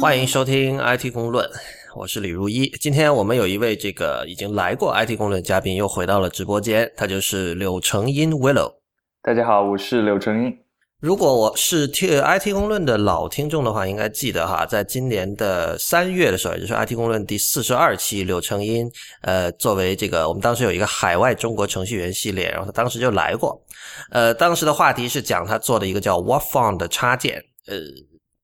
欢迎收听 IT 公论，我是李如一。今天我们有一位这个已经来过 IT 公论嘉宾，又回到了直播间，他就是柳成荫 Willow。大家好，我是柳成荫。如果我是听 IT 公论的老听众的话，应该记得哈，在今年的三月的时候，也就是 IT 公论第四十二期，柳成荫呃，作为这个我们当时有一个海外中国程序员系列，然后他当时就来过。呃，当时的话题是讲他做的一个叫 WhatFont 的插件，呃。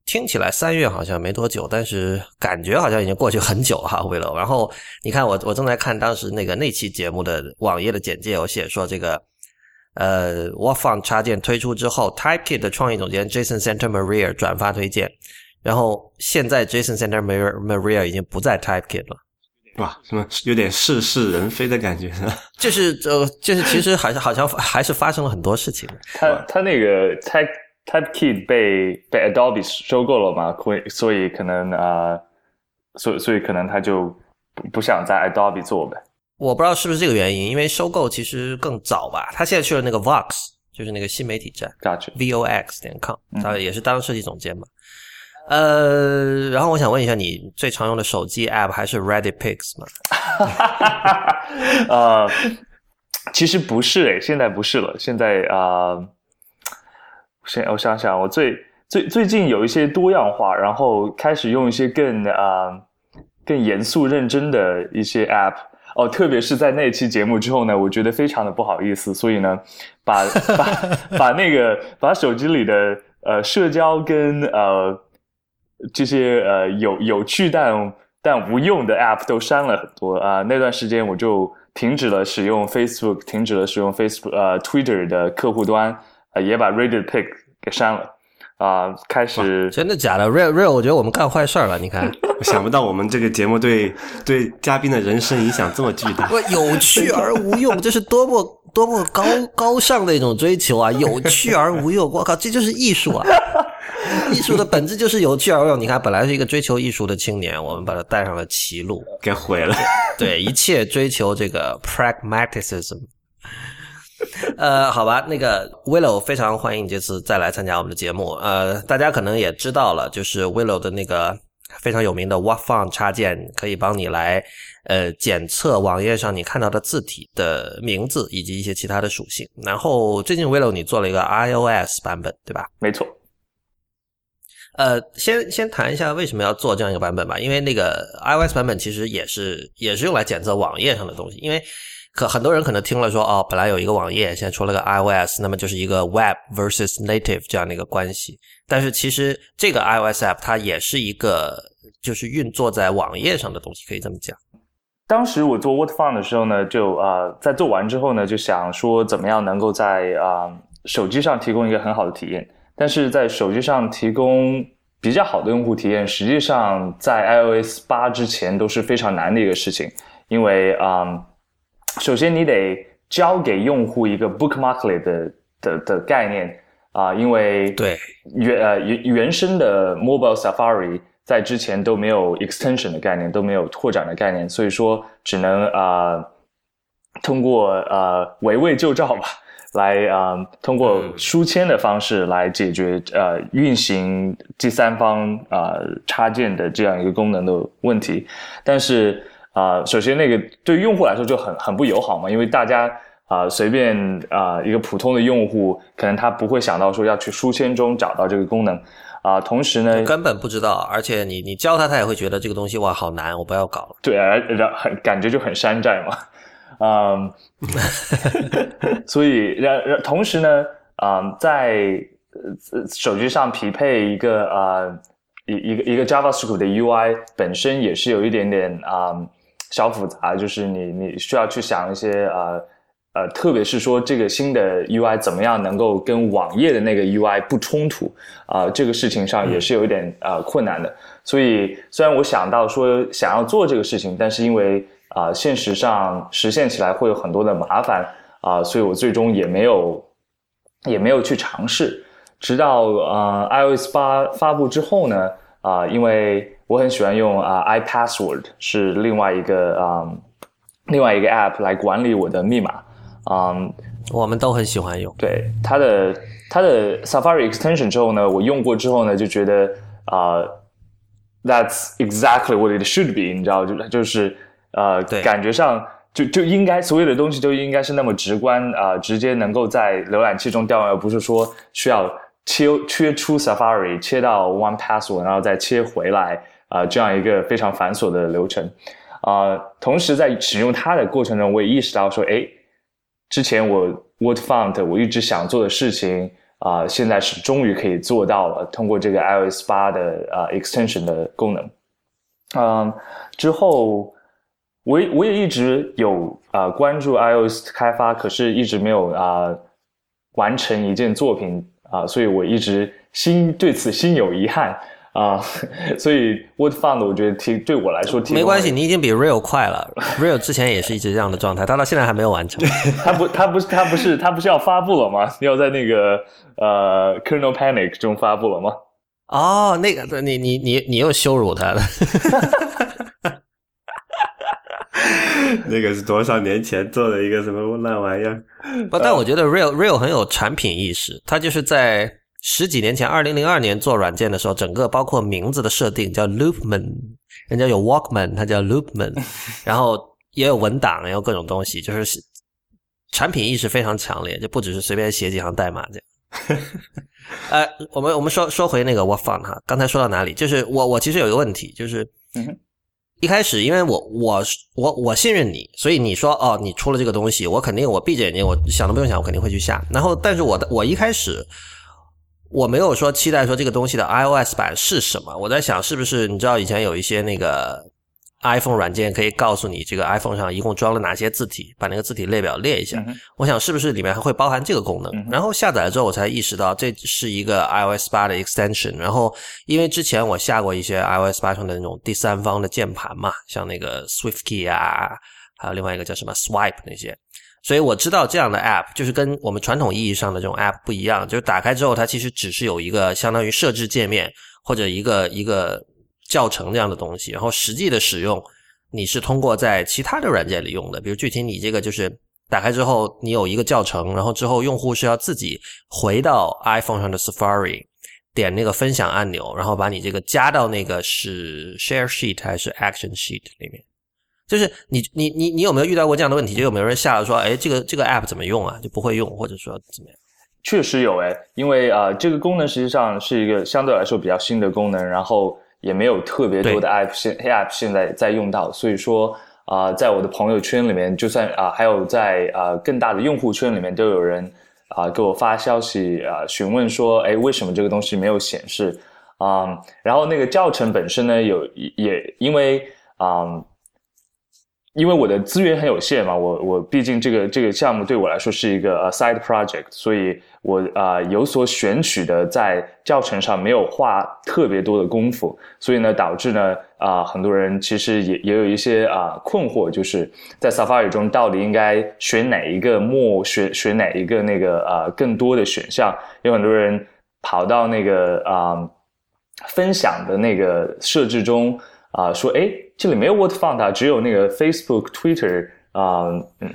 听起来三月好像没多久，但是感觉好像已经过去很久了哈，魏了。然后你看我我正在看当时那个那期节目的网页的简介，我写说这个呃 w a f o n 插件推出之后，TypeKit 的创意总监 Jason Santa Maria 转发推荐，然后现在 Jason Santa Maria 已经不在 TypeKit 了，哇，什么有点似是人非的感觉？就是呃，就是其实还是好像还是发生了很多事情。他他那个 Type TypeKit 被被 Adobe 收购了嘛？会所以可能啊，所所以可能他就不不想在 Adobe 做呗。我不知道是不是这个原因，因为收购其实更早吧。他现在去了那个 Vox，就是那个新媒体站，Vox 点 com，他也是当设计总监嘛。呃，然后我想问一下，你最常用的手机 App 还是 Ready Pics 吗？呃，其实不是诶，现在不是了，现在啊。先我想想，我最最最近有一些多样化，然后开始用一些更啊更严肃认真的一些 App 哦，特别是在那期节目之后呢，我觉得非常的不好意思，所以呢，把把 把那个把手机里的呃社交跟呃这些呃有有趣但但无用的 App 都删了很多啊，那段时间我就停止了使用 Facebook，停止了使用 Facebook 呃 Twitter 的客户端。也把 Reddit Pick 给删了啊！开始真的假的？Real Real，我觉得我们干坏事了。你看，想不到我们这个节目对对嘉宾的人生影响这么巨大。有趣而无用，这是多么多么高高尚的一种追求啊！有趣而无用，我靠，这就是艺术啊！艺术的本质就是有趣而无用。你看，本来是一个追求艺术的青年，我们把他带上了歧路，给毁了。对，一切追求这个 pragmatism。呃，好吧，那个 Willow 非常欢迎你这次再来参加我们的节目。呃，大家可能也知道了，就是 Willow 的那个非常有名的 What Font 插件，可以帮你来呃检测网页上你看到的字体的名字以及一些其他的属性。然后最近 Willow 你做了一个 iOS 版本，对吧？没错。呃，先先谈一下为什么要做这样一个版本吧，因为那个 iOS 版本其实也是也是用来检测网页上的东西，因为。可很多人可能听了说哦，本来有一个网页，现在出了个 iOS，那么就是一个 Web versus Native 这样的一个关系。但是其实这个 iOS app 它也是一个就是运作在网页上的东西，可以这么讲。当时我做 What Fun 的时候呢，就啊在做完之后呢，就想说怎么样能够在啊手机上提供一个很好的体验。但是在手机上提供比较好的用户体验，实际上在 iOS 八之前都是非常难的一个事情，因为啊。首先，你得教给用户一个 bookmarklet 的的的概念啊，因为对原呃原原生的 mobile Safari 在之前都没有 extension 的概念，都没有拓展的概念，所以说只能啊通过呃围魏救赵吧，来啊通过书签的方式来解决呃运行第三方啊插件的这样一个功能的问题，但是。啊，首先那个对于用户来说就很很不友好嘛，因为大家啊随便啊一个普通的用户，可能他不会想到说要去书签中找到这个功能啊，同时呢根本不知道，而且你你教他，他也会觉得这个东西哇好难，我不要搞了。对啊，然很感觉就很山寨嘛，啊，所以然然同时呢啊在手机上匹配一个啊一一个一个 JavaScript 的 UI 本身也是有一点点啊。小复杂，就是你你需要去想一些呃呃，特别是说这个新的 UI 怎么样能够跟网页的那个 UI 不冲突啊，这个事情上也是有一点呃困难的。所以虽然我想到说想要做这个事情，但是因为啊现实上实现起来会有很多的麻烦啊，所以我最终也没有也没有去尝试。直到呃 iOS 八发布之后呢啊，因为。我很喜欢用啊，iPassword 是另外一个啊，另外一个 App 来管理我的密码啊。我们都很喜欢用。对它的它的 Safari Extension 之后呢，我用过之后呢，就觉得啊，that's exactly what it should be，你知道，就就是呃，感觉上就就应该所有的东西都应该是那么直观啊，直接能够在浏览器中调用，而不是说需要切切出 Safari，切到 One Password，然后再切回来啊，这样一个非常繁琐的流程啊。同时在使用它的过程中，我也意识到说，哎，之前我 Word Font 我一直想做的事情。啊，现在是终于可以做到了，通过这个 iOS 八的啊 extension 的功能，嗯，之后我我也一直有啊关注 iOS 开发，可是一直没有啊完成一件作品啊，所以我一直心对此心有遗憾。啊，所以 Word Fund 我觉得挺对我来说挺没关系，你已经比 Real 快了。Real 之前也是一直这样的状态，他到现在还没有完成。他不，他不是，他不是，他不是要发布了吗？要在那个呃 Kernel Panic 中发布了吗？哦，那个，你你你你又羞辱他了。那个是多少年前做的一个什么烂玩意儿？不，但我觉得 Real Real 很有产品意识，他就是在。十几年前，二零零二年做软件的时候，整个包括名字的设定叫 Loopman，人家有 Walkman，它叫 Loopman，然后也有文档，也有各种东西，就是产品意识非常强烈，就不只是随便写几行代码这样。呃，我们我们说说回那个 Wafun 哈，刚才说到哪里？就是我我其实有一个问题，就是一开始因为我我我我信任你，所以你说哦，你出了这个东西，我肯定我闭着眼睛，我想都不用想，我肯定会去下。然后，但是我的我一开始。我没有说期待说这个东西的 iOS 版是什么，我在想是不是你知道以前有一些那个 iPhone 软件可以告诉你这个 iPhone 上一共装了哪些字体，把那个字体列表列一下。我想是不是里面还会包含这个功能？然后下载了之后，我才意识到这是一个 iOS 八的 extension。然后因为之前我下过一些 iOS 八上的那种第三方的键盘嘛，像那个 SwiftKey 啊，还有另外一个叫什么 Swipe 那些。所以我知道这样的 app 就是跟我们传统意义上的这种 app 不一样，就是打开之后它其实只是有一个相当于设置界面或者一个一个教程这样的东西，然后实际的使用你是通过在其他的软件里用的，比如具体你这个就是打开之后你有一个教程，然后之后用户是要自己回到 iPhone 上的 Safari 点那个分享按钮，然后把你这个加到那个是 Share Sheet 还是 Action Sheet 里面。就是你你你你有没有遇到过这样的问题？就有没有人下了说，哎，这个这个 app 怎么用啊？就不会用，或者说怎么样？确实有哎，因为啊，这个功能实际上是一个相对来说比较新的功能，然后也没有特别多的 app 现 app 现在在用到，所以说啊，在我的朋友圈里面，就算啊，还有在啊更大的用户圈里面，都有人啊给我发消息啊询问说，哎，为什么这个东西没有显示啊？然后那个教程本身呢，有也因为啊。因为我的资源很有限嘛，我我毕竟这个这个项目对我来说是一个呃 side project，所以我啊有所选取的在教程上没有花特别多的功夫，所以呢导致呢啊很多人其实也也有一些啊困惑，就是在 Safari 中到底应该选哪一个墨选选哪一个那个啊更多的选项，有很多人跑到那个啊分享的那个设置中。啊，说哎，这里没有 Word Font，只有那个 Facebook、Twitter 啊、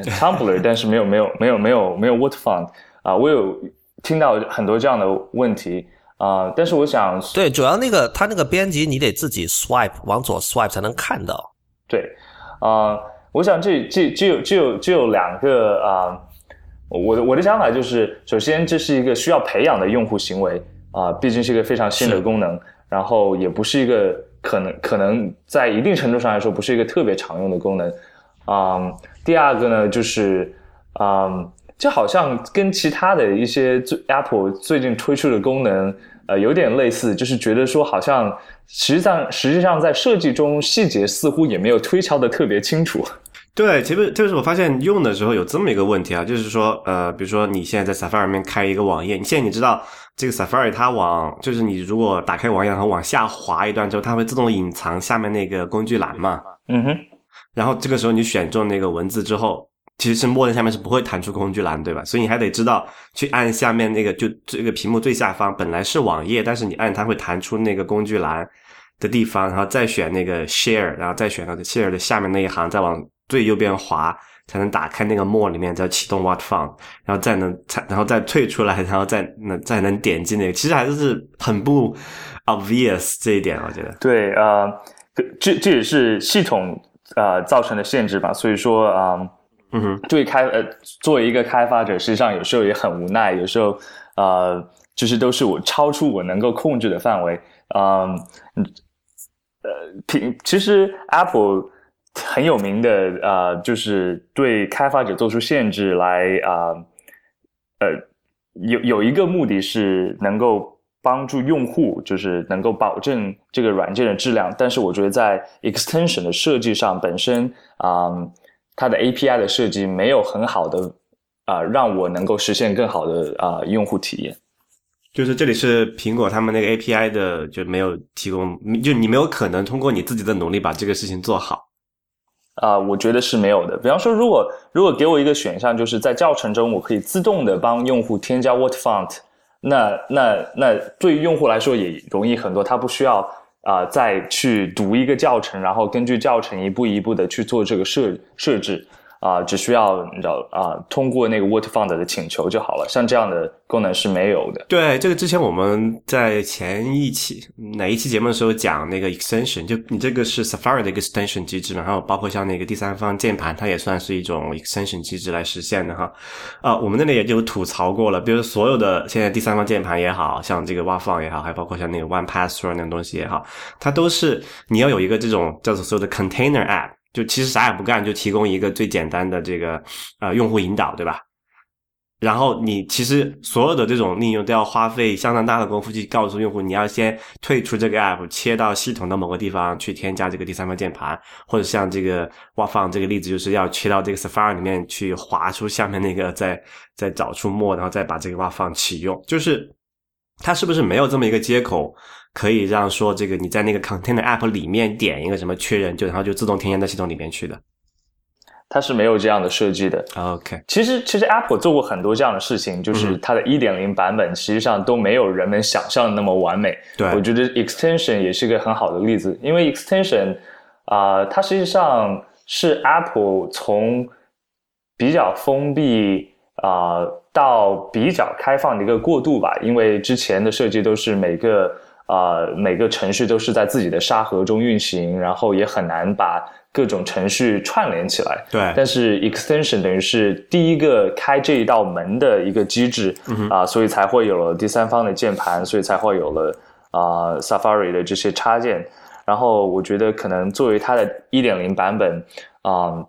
Tumblr，但是没有没有没有没有没有 Word Font 啊。我有听到很多这样的问题啊，但是我想，对，主要那个它那个编辑你得自己 swipe 往左 swipe 才能看到。对，啊，我想这这只有只有只有两个啊，我的我的想法就是，首先这是一个需要培养的用户行为啊，毕竟是一个非常新的功能，然后也不是一个。可能可能在一定程度上来说，不是一个特别常用的功能，啊，第二个呢，就是啊，就好像跟其他的一些最 Apple 最近推出的功能，呃，有点类似，就是觉得说好像实际上实际上在设计中细节似乎也没有推敲的特别清楚。对，其实就是我发现用的时候有这么一个问题啊，就是说，呃，比如说你现在在 Safari 里面开一个网页，你现在你知道这个 Safari 它往就是你如果打开网页然后往下滑一段之后，它会自动隐藏下面那个工具栏嘛？嗯哼。然后这个时候你选中那个文字之后，其实是默认下面是不会弹出工具栏，对吧？所以你还得知道去按下面那个就这个屏幕最下方本来是网页，但是你按它会弹出那个工具栏的地方，然后再选那个 Share，然后再选那个 Share 的下面那一行，再往。最右边滑，才能打开那个 More 里面再启动 What Font，然后再能才然后再退出来，然后再能再能点击那个，其实还是很不 obvious 这一点，我觉得。对，呃，这这也是系统呃造成的限制吧。所以说啊，嗯哼，对开呃作为一个开发者，实际上有时候也很无奈，有时候呃就是都是我超出我能够控制的范围，嗯，呃，平其实 Apple 很有名的呃，就是对开发者做出限制来啊，呃，有有一个目的是能够。帮助用户就是能够保证这个软件的质量，但是我觉得在 extension 的设计上本身啊，它的 API 的设计没有很好的啊，让我能够实现更好的啊用户体验。就是这里是苹果他们那个 API 的就没有提供，就你没有可能通过你自己的努力把这个事情做好。啊，我觉得是没有的。比方说，如果如果给我一个选项，就是在教程中我可以自动的帮用户添加 What Font。那那那对于用户来说也容易很多，他不需要啊再去读一个教程，然后根据教程一步一步的去做这个设设置。啊，只需要你知道啊，通过那个 What Font 的请求就好了。像这样的功能是没有的。对，这个之前我们在前一期哪一期节目的时候讲那个 extension，就你这个是 Safari 的 extension 机制嘛，然后包括像那个第三方键盘，它也算是一种 extension 机制来实现的哈。啊，我们那里也就吐槽过了，比如所有的现在第三方键盘也好像这个 w a f o n 也好，还包括像那个 One Password 那种东西也好，它都是你要有一个这种叫做所有的 container app。就其实啥也不干，就提供一个最简单的这个呃用户引导，对吧？然后你其实所有的这种应用都要花费相当大的功夫去告诉用户，你要先退出这个 app，切到系统的某个地方去添加这个第三方键盘，或者像这个挖放这个例子，就是要切到这个 Safari 里面去划出下面那个，再再找出墨然后再把这个挖放启用。就是它是不是没有这么一个接口？可以让说这个你在那个 Container App 里面点一个什么确认，就然后就自动添加到系统里面去的。它是没有这样的设计的。OK，其实其实 Apple 做过很多这样的事情，就是它的一点零版本实际上都没有人们想象的那么完美。对，我觉得 Extension 也是一个很好的例子，因为 Extension 啊，它实际上是 Apple 从比较封闭啊到比较开放的一个过渡吧，因为之前的设计都是每个。啊，每个程序都是在自己的沙盒中运行，然后也很难把各种程序串联起来。对，但是 extension 等于是第一个开这一道门的一个机制啊，所以才会有了第三方的键盘，所以才会有了啊 Safari 的这些插件。然后我觉得可能作为它的一点零版本啊，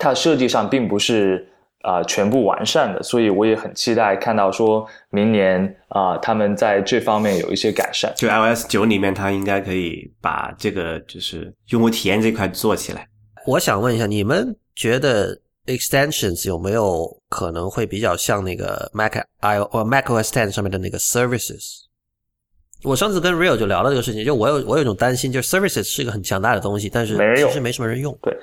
它设计上并不是。啊，全部完善的，所以我也很期待看到说明年啊，他们在这方面有一些改善。就 iOS 九里面，它应该可以把这个就是用户体验这块做起来。我想问一下，你们觉得 extensions 有没有可能会比较像那个 Mac i 或 Mac OS Ten 上面的那个 services？我上次跟 Real 就聊了这个事情，就我有我有一种担心，就是 Services 是一个很强大的东西，但是其实没什么人用。对，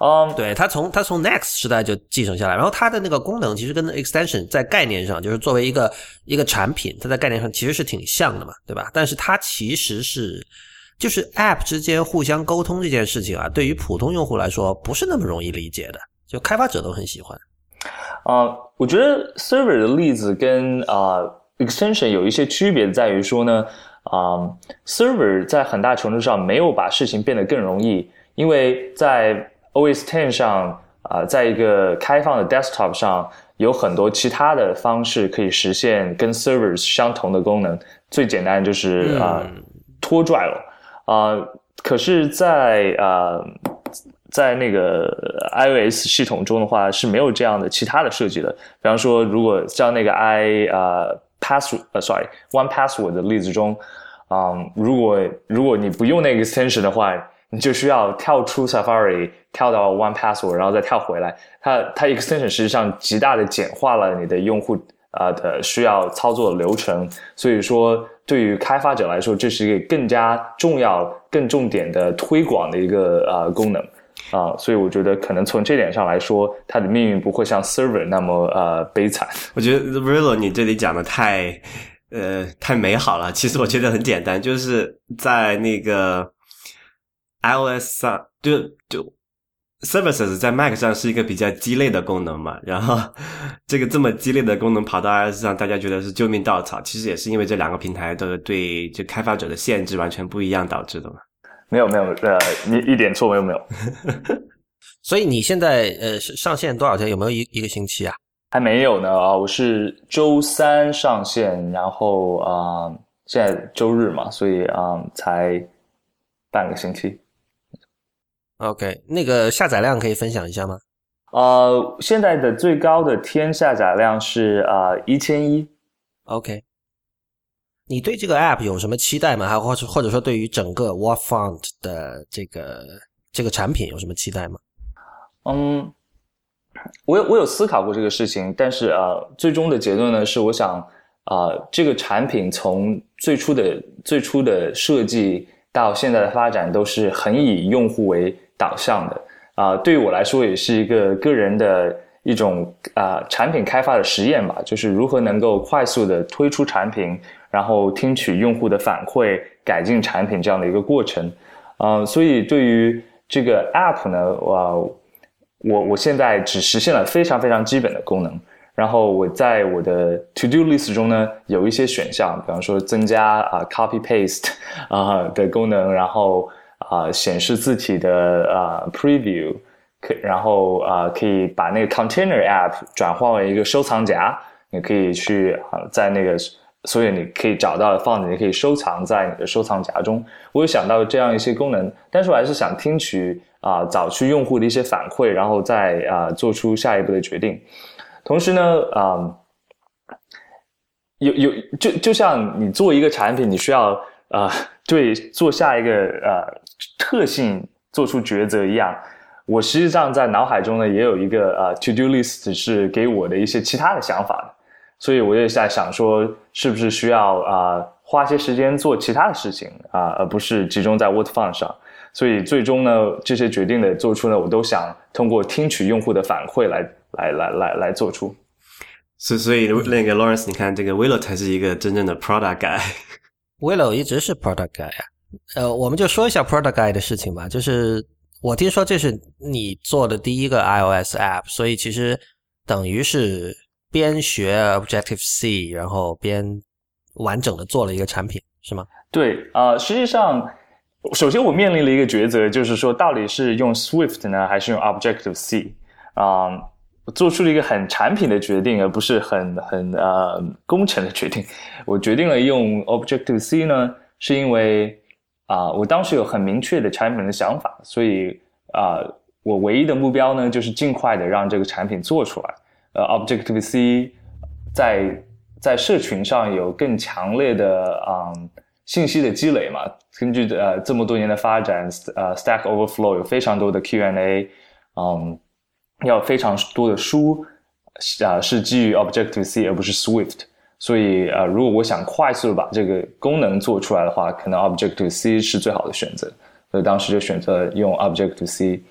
嗯，对，它从它从 Next 时代就继承下来，然后它的那个功能其实跟 Extension 在概念上，就是作为一个一个产品，它在概念上其实是挺像的嘛，对吧？但是它其实是就是 App 之间互相沟通这件事情啊，对于普通用户来说不是那么容易理解的，就开发者都很喜欢。啊，我觉得 Server 的例子跟啊 Extension 有一些区别，在于说呢。啊，server 在很大程度上没有把事情变得更容易，因为在 OS Ten 上啊，在一个开放的 desktop 上，有很多其他的方式可以实现跟 servers 相同的功能。最简单就是啊，拖拽了啊。可是，在啊，在那个 iOS 系统中的话，是没有这样的其他的设计的。比方说，如果像那个 i 啊。Password 呃，sorry，One Password 的例子中，嗯，如果如果你不用那个 extension 的话，你就需要跳出 Safari，跳到 One Password，然后再跳回来。它它 extension 实际上极大的简化了你的用户啊的需要操作的流程。所以说，对于开发者来说，这是一个更加重要、更重点的推广的一个啊功能。啊，所以我觉得可能从这点上来说，它的命运不会像 Server 那么呃悲惨。我觉得 Real 你这里讲的太呃太美好了。其实我觉得很简单，就是在那个 iOS 上，就就 services 在 Mac 上是一个比较鸡肋的功能嘛，然后这个这么鸡肋的功能跑到 iOS 上，大家觉得是救命稻草，其实也是因为这两个平台的对就开发者的限制完全不一样导致的嘛。没有没有，呃，你一点错没有没有。所以你现在呃上线多少天？有没有一一个星期啊？还没有呢啊，我是周三上线，然后啊，现在周日嘛，所以啊，才半个星期。OK，那个下载量可以分享一下吗？呃，现在的最高的天下载量是啊一千一。OK，你对这个 App 有什么期待吗？还或者或者说对于整个 w a t f o n t 的这个这个产品有什么期待吗？嗯，我有我有思考过这个事情，但是呃，最终的结论呢是，我想啊，这个产品从最初的最初的设计到现在的发展，都是很以用户为导向的啊。对于我来说，也是一个个人的一种啊产品开发的实验吧，就是如何能够快速的推出产品，然后听取用户的反馈，改进产品这样的一个过程。啊，所以对于这个 App 呢，我。我我现在只实现了非常非常基本的功能，然后我在我的 To Do List 中呢有一些选项，比方说增加啊 Copy Paste 啊的功能，然后啊显示字体的啊 Preview，可然后啊可以把那个 Container App 转换为一个收藏夹，你可以去啊在那个所以你可以找到放子，你可以收藏在你的收藏夹中。我有想到这样一些功能，但是我还是想听取。啊，早期用户的一些反馈，然后再啊做出下一步的决定。同时呢，啊，有有就就像你做一个产品，你需要啊对做下一个呃特性做出抉择一样。我实际上在脑海中呢也有一个啊 to do list，是给我的一些其他的想法的。所以我也在想说，是不是需要啊花些时间做其他的事情啊，而不是集中在 What Fun 上。所以最终呢，这些决定的做出呢，我都想通过听取用户的反馈来来来来来做出。所所以那个 Lawrence，你看这个 Willow 才是一个真正的 Product Guy。Willow 一直是 Product Guy 啊。呃，我们就说一下 Product Guy 的事情吧。就是我听说这是你做的第一个 iOS App，所以其实等于是边学 Objective C，然后边完整的做了一个产品，是吗？对啊，实际上。首先，我面临了一个抉择，就是说，到底是用 Swift 呢，还是用 Objective C？啊，做出了一个很产品的决定，而不是很很呃工程的决定。我决定了用 Objective C 呢，是因为啊，我当时有很明确的产品的想法，所以啊，我唯一的目标呢，就是尽快的让这个产品做出来。呃，Objective C 在在社群上有更强烈的啊。信息的积累嘛，根据呃这么多年的发展，呃，Stack Overflow 有非常多的 Q&A，嗯，要非常多的书啊是基于 Objective C 而不是 Swift，所以呃如果我想快速的把这个功能做出来的话，可能 Objective C 是最好的选择，所以当时就选择用 Objective C，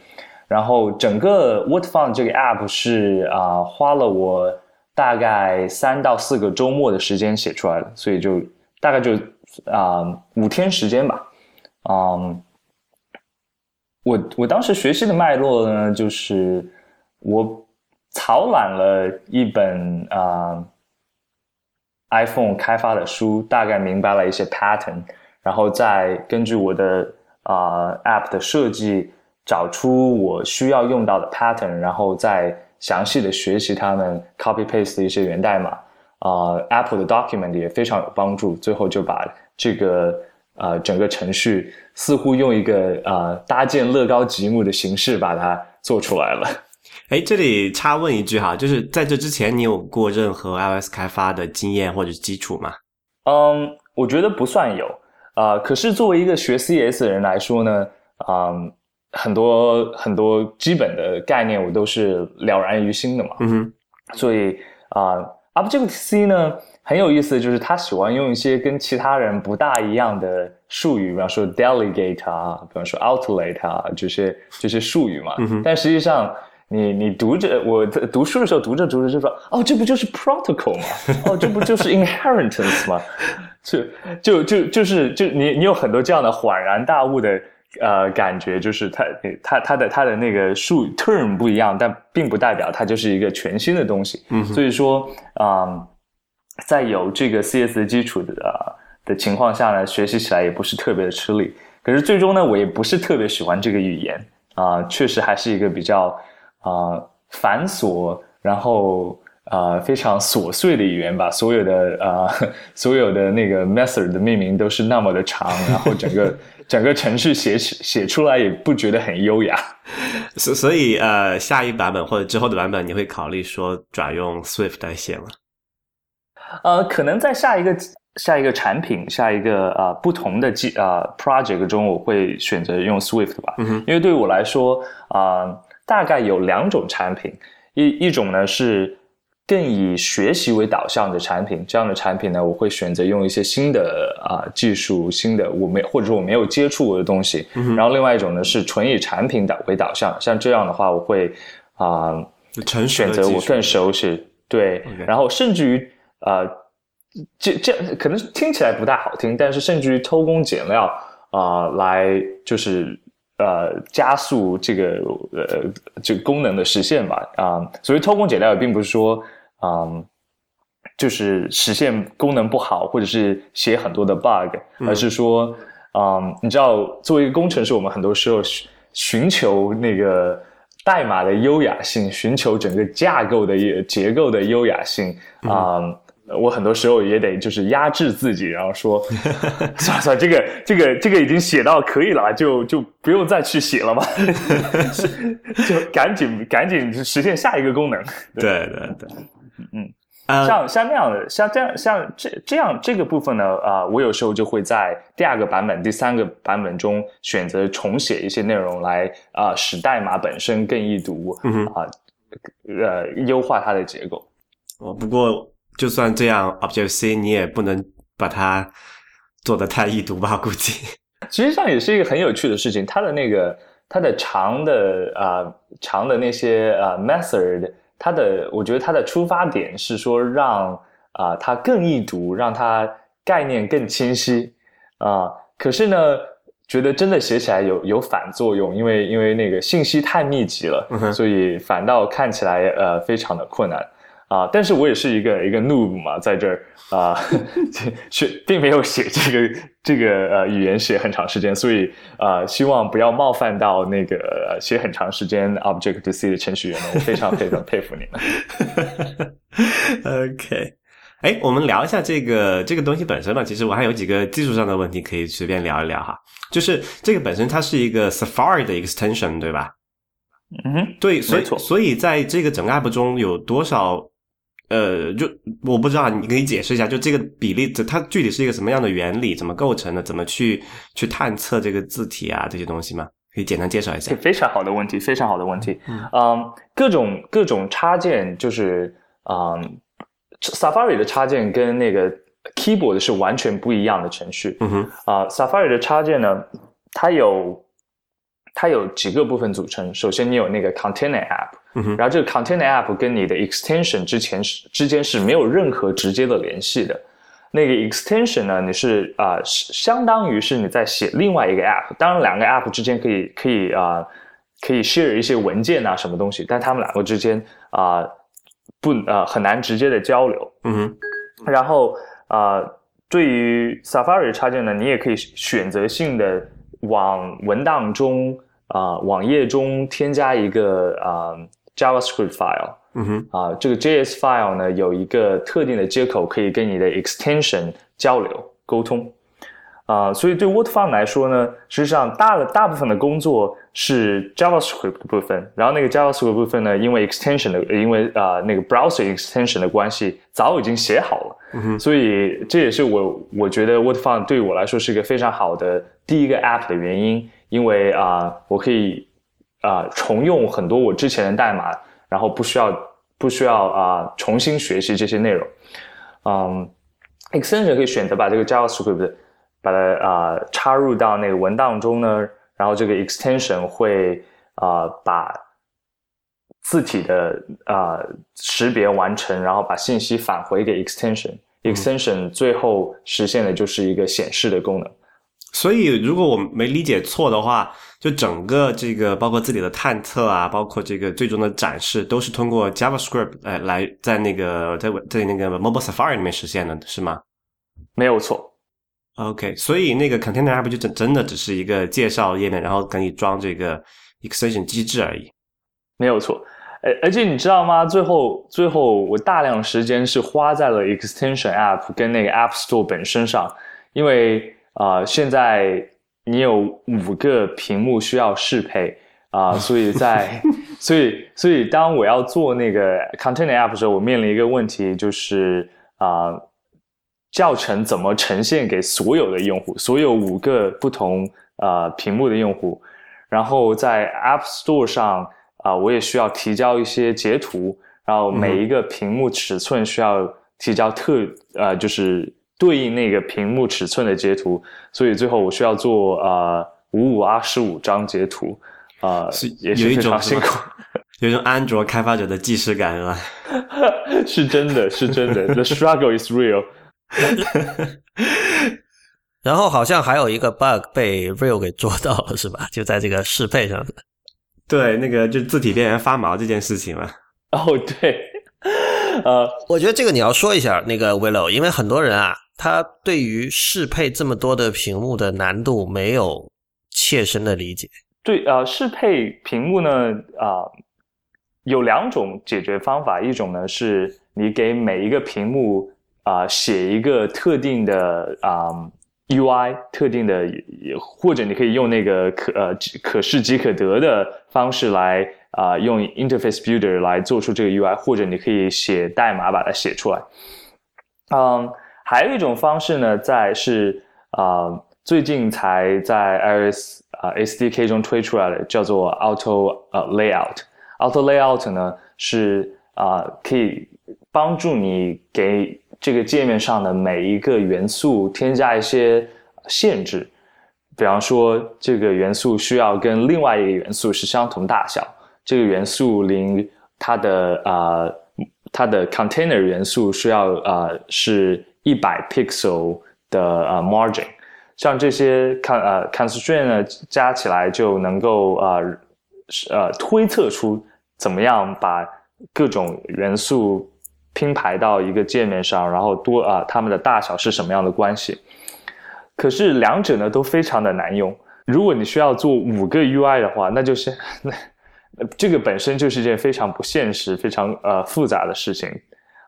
然后整个 What Fun 这个 App 是啊花了我大概三到四个周末的时间写出来的，所以就大概就。啊，五天时间吧。嗯，我我当时学习的脉络呢，就是我草览了一本啊 iPhone 开发的书，大概明白了一些 pattern，然后再根据我的啊 App 的设计，找出我需要用到的 pattern，然后再详细的学习他们 copy paste 的一些源代码。啊，Apple 的 document 也非常有帮助，最后就把。这个啊，整个程序似乎用一个啊搭建乐高积木的形式把它做出来了。哎，这里插问一句哈，就是在这之前你有过任何 iOS 开发的经验或者基础吗？嗯，我觉得不算有啊。可是作为一个学 CS 的人来说呢，啊，很多很多基本的概念我都是了然于心的嘛。嗯哼。所以啊，Objective C 呢？很有意思的就是他喜欢用一些跟其他人不大一样的术语，比方说 delegate 啊，比方说 outlet 啊，这些这些术语嘛。但实际上，你你读着我读书的时候读着读着就说，哦，这不就是 protocol 吗？哦，这不就是 inheritance 吗？就就就就是就你你有很多这样的恍然大悟的呃感觉，就是它它它的它的那个数 term 不一样，但并不代表它就是一个全新的东西。嗯所以说啊、在有这个 CS 的基础的、呃、的情况下呢，学习起来也不是特别的吃力。可是最终呢，我也不是特别喜欢这个语言啊、确实还是一个比较啊、繁琐，然后啊、非常琐碎的语言吧。所有的啊、所有的那个 method 的命名都是那么的长，然后整个 整个程序写写出来也不觉得很优雅。所所以呃，下一版本或者之后的版本，你会考虑说转用 Swift 来写吗？呃，可能在下一个下一个产品、下一个呃不同的技呃 project 中，我会选择用 Swift 吧。嗯哼因为对我来说啊、大概有两种产品，一一种呢是更以学习为导向的产品，这样的产品呢，我会选择用一些新的啊、技术、新的我没或者说我没有接触过的东西。嗯然后另外一种呢是纯以产品导为导向，像这样的话，我会啊。选择我更熟悉，对然后甚至于呃，这这可能听起来不太好听，但是甚至于偷工减料啊、来就是呃加速这个呃这个功能的实现吧啊、所谓偷工减料，也并不是说啊、就是实现功能不好，或者是写很多的 bug，、嗯。而是说，嗯，你知道，作为一个工程师，我们很多时候寻寻求那个代码的优雅性，寻求整个架构的也结构的优雅性啊、我很多时候也得就是压制自己，然后说，算了算了，这个这个这个已经写到可以了，就就不用再去写了嘛，是 就赶紧赶紧实现下一个功能。对对对，嗯，嗯，像像那样的，像这样像这这样这个部分呢，啊、我有时候就会在第二个版本、第三个版本中选择重写一些内容来啊、使代码本身更易读，啊、呃，优化它的结构。哦，不过就算这样，Objective C 你也不能把它做的太易读吧？估计。实际上也是一个很有趣的事情，它的那个它的长的啊、长的那些啊 method，它的我觉得它的出发点是说让啊、它更易读，让它概念更清晰啊、可是呢，觉得真的写起来有有反作用，因为因为那个信息太密集了，所以反倒看起来呃非常的困难。啊，但是我也是一个一个 noob 嘛，在这儿啊，写并没有写这个这个呃语言写很长时间，所以啊，希望不要冒犯到那个呃写很长时间 Objective C 的程序员们，我非常非常佩服你们。OK，哎，我们聊一下这个这个东西本身吧。其实我还有几个技术上的问题可以随便聊一聊哈。就是这个本身它是一个 Safari 的 extension，对吧？嗯哼，对，所以所以在这个整个 app 中有多少？呃，就我不知道，你可以解释一下，就这个比例，它具体是一个什么样的原理，怎么构成的，怎么去去探测这个字体啊这些东西吗？可以简单介绍一下。非常好的问题，非常好的问题。嗯，各种各种插件就是嗯，Safari 的插件跟那个 Keyboard 是完全不一样的程序。嗯哼，啊、s a f a r i 的插件呢，它有它有几个部分组成。首先，你有那个 Container App，嗯，然后这个 Container App 跟你的 Extension 之前是之间是没有任何直接的联系的。那个 Extension 呢，你是啊、是相当于是你在写另外一个 App，当然两个 App 之间可以可以啊、可以 share 一些文件啊什么东西，但他们两个之间啊、不呃很难直接的交流。嗯哼，然后啊、呃对于 Safari 插件呢，你也可以选择性的往文档中啊、网页中添加一个啊、JavaScript file 嗯哼，啊、这个 JS file 呢有一个特定的接口可以跟你的 extension 交流沟通。啊、所以对 WordFarm 来说呢，实际上大了大部分的工作是 JavaScript 的部分，然后那个 JavaScript 部分呢，因为 extension 的，因为啊、那个 browser extension 的关系，早已经写好了，嗯哼，所以这也是我我觉得 WordFarm 对我来说是一个非常好的第一个 app 的原因，因为啊、我可以啊、重用很多我之前的代码，然后不需要不需要啊、重新学习这些内容，嗯，extension 可以选择把这个 JavaScript 把它啊、插入到那个文档中呢，然后这个 extension 会啊、把字体的啊、识别完成，然后把信息返回给 extension。extension 最后实现的就是一个显示的功能。所以如果我没理解错的话，就整个这个包括自己的探测啊，包括这个最终的展示，都是通过 JavaScript 来来在那个在在那个 Mobile Safari 里面实现的，是吗？没有错。OK，所以那个 Container App 就真真的只是一个介绍页面，然后给你装这个 extension 机制而已。没有错。而而且你知道吗？最后最后我大量时间是花在了 extension app 跟那个 App Store 本身上，因为啊，现在你有五个屏幕需要适配啊，所以在所以所以当我要做那个 Container App 的时候，我面临一个问题，就是啊。教程怎么呈现给所有的用户？所有五个不同呃屏幕的用户，然后在 App Store 上啊，我也需要提交一些截图，然后每一个屏幕尺寸需要提交特呃，就是对应那个屏幕尺寸的截图，所以最后我需要做啊五五二十五张截图，啊，是也是非常辛苦，有一种安卓开发者的既视感是吧？是真的是真的，The struggle is real。然后好像还有一个 bug 被 Real 给捉到了，是吧？就在这个适配上的。对，那个就字体边缘发毛这件事情嘛。哦，对。呃，我觉得这个你要说一下那个 Willow，因为很多人啊，他对于适配这么多的屏幕的难度没有切身的理解。对，呃，适配屏幕呢，啊，有两种解决方法，一种呢是你给每一个屏幕。啊，写一个特定的啊 UI，特定的，或者你可以用那个可呃可视即可得的方式来啊，用 Interface Builder 来做出这个 UI，或者你可以写代码把它写出来。嗯，还有一种方式呢，在是啊，最近才在 iOS 啊 SDK 中推出来的，叫做 Auto 呃 Layout。Auto Layout 呢是啊，可以帮助你给这个界面上的每一个元素添加一些限制，比方说这个元素需要跟另外一个元素是相同大小，这个元素离它的啊它的 container 元素需要啊是一百 pixel 的呃 margin，像这些看呃 constraint 呢加起来就能够啊呃推测出怎么样把各种元素。拼排到一个界面上，然后多啊，它们的大小是什么样的关系？可是两者呢都非常的难用。如果你需要做五个 UI 的话，那就是那这个本身就是一件非常不现实、非常呃复杂的事情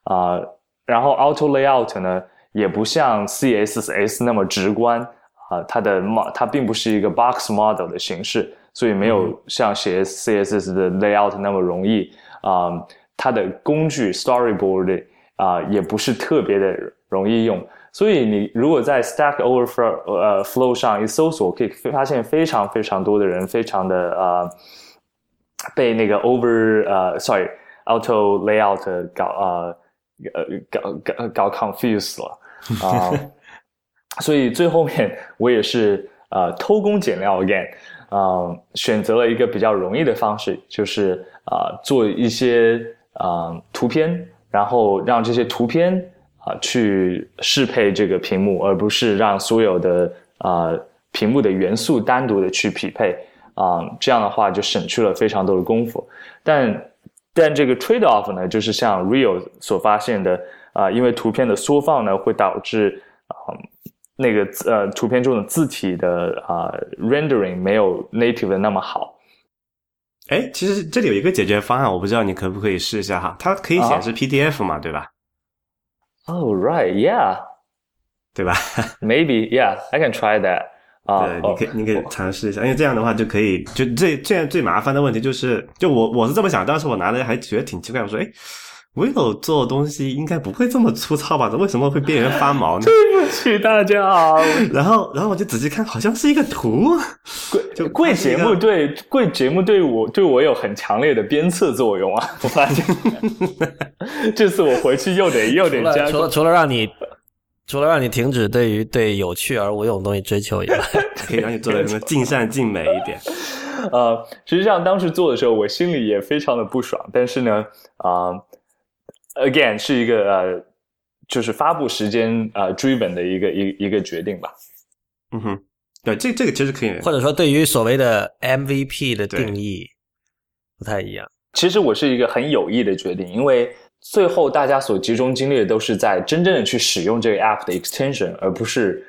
啊。然后 Auto Layout 呢也不像 CSS 那么直观啊，它的 mo 它并不是一个 box model 的形式，所以没有像写 CSS 的 Layout 那么容易啊。它的工具 Storyboard 啊，也不是特别的容易用，所以你如果在 Stack Overflow 呃 Flow 上一搜索，可以发现非常非常多的人非常的呃被那个 Over 呃 Sorry Auto Layout 搞呃呃搞搞搞 confuse 了啊，所以最后面我也是呃偷工减料 again 啊，选择了一个比较容易的方式，就是啊做一些。啊，图片，然后让这些图片啊去适配这个屏幕，而不是让所有的啊屏幕的元素单独的去匹配啊，这样的话就省去了非常多的功夫。但但这个 trade off 呢，就是像 Real 所发现的啊，因为图片的缩放呢会导致啊那个呃图片中的字体的啊 rendering 没有 native 的那么好。哎，其实这里有一个解决方案，我不知道你可不可以试一下哈。它可以显示 PDF 嘛，对吧？Oh right, yeah，对吧？Maybe, yeah, I can try that. 啊，对，你可以，你可以尝试一下，因为这样的话就可以。就最最最麻烦的问题就是，就我我是这么想，当时我拿的还觉得挺奇怪，我说，哎。，vivo 做的东西应该不会这么粗糙吧？为什么会边缘发毛呢？对不起大家。然后，然后我就仔细看，好像是一个图。贵就贵节目对贵节目对我对我有很强烈的鞭策作用啊！我发现，这次我回去又得又得加。除了除了让你除了让你停止对于对有趣而无用的东西追求以外，可以让你做的什么尽善尽美一点。呃，实际上当时做的时候，我心里也非常的不爽，但是呢，啊。Again，是一个呃，就是发布时间呃追本的一个一一个决定吧。嗯哼，对，这这个其实可以，或者说对于所谓的 MVP 的定义不太一样。其实我是一个很有意的决定，因为最后大家所集中精力的都是在真正的去使用这个 app 的 extension，而不是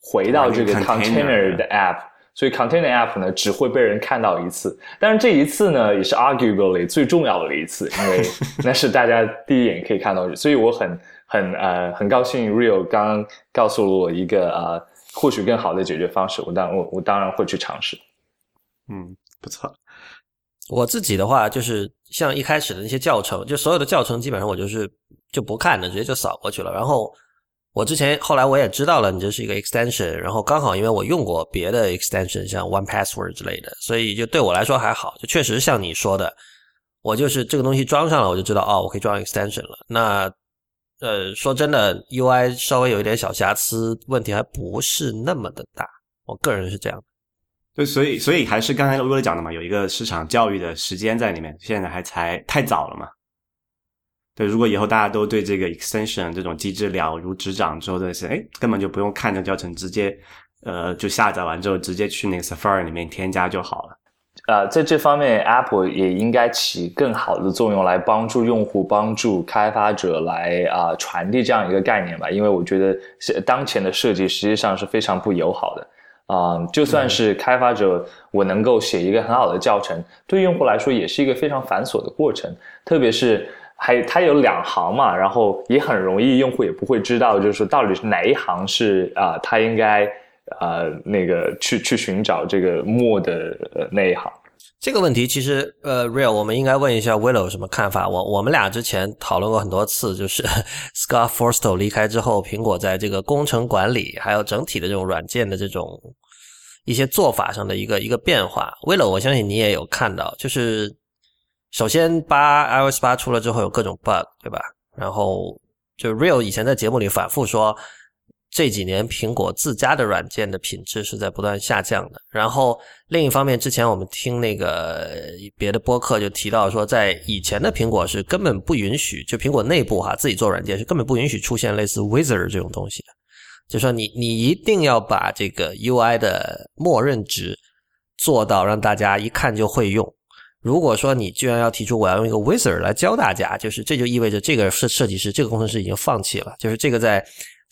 回到这个 container 的 app。所以 container app 呢只会被人看到一次，但是这一次呢也是 arguably 最重要的一次，因为 那是大家第一眼可以看到。所以我很很呃很高兴 Real 刚刚告诉了我一个呃或许更好的解决方式，我当我我当然会去尝试。嗯，不错。我自己的话就是像一开始的那些教程，就所有的教程基本上我就是就不看的，直接就扫过去了，然后。我之前后来我也知道了，你这是一个 extension，然后刚好因为我用过别的 extension，像 One Password 之类的，所以就对我来说还好，就确实像你说的，我就是这个东西装上了，我就知道哦，我可以装 extension 了。那呃，说真的，UI 稍微有一点小瑕疵，问题还不是那么的大，我个人是这样的。对，所以所以还是刚才罗罗讲的嘛，有一个市场教育的时间在里面，现在还才太早了嘛。对，如果以后大家都对这个 extension 这种机制了如指掌之后，真的是哎，根本就不用看这教程，直接呃就下载完之后，直接去那个 Safari 里面添加就好了。呃，在这方面，Apple 也应该起更好的作用，来帮助用户、帮助开发者来啊传递这样一个概念吧。因为我觉得当前的设计实际上是非常不友好的啊。就算是开发者，我能够写一个很好的教程，对用户来说也是一个非常繁琐的过程，特别是。还它有两行嘛，然后也很容易，用户也不会知道，就是到底是哪一行是啊，他应该呃那个去去寻找这个墨的那一行。这个问题其实呃，Real，我们应该问一下 Willow 什么看法。我我们俩之前讨论过很多次，就是 Scott Forstall 离开之后，苹果在这个工程管理还有整体的这种软件的这种一些做法上的一个一个变化。Willow，我相信你也有看到，就是。首先，八 iOS 八出了之后有各种 bug，对吧？然后就 Real 以前在节目里反复说，这几年苹果自家的软件的品质是在不断下降的。然后另一方面，之前我们听那个别的播客就提到说，在以前的苹果是根本不允许，就苹果内部哈自己做软件是根本不允许出现类似 Wizard 这种东西的。就说你你一定要把这个 UI 的默认值做到让大家一看就会用。如果说你居然要提出我要用一个 wizard 来教大家，就是这就意味着这个设设计师、这个工程师已经放弃了。就是这个在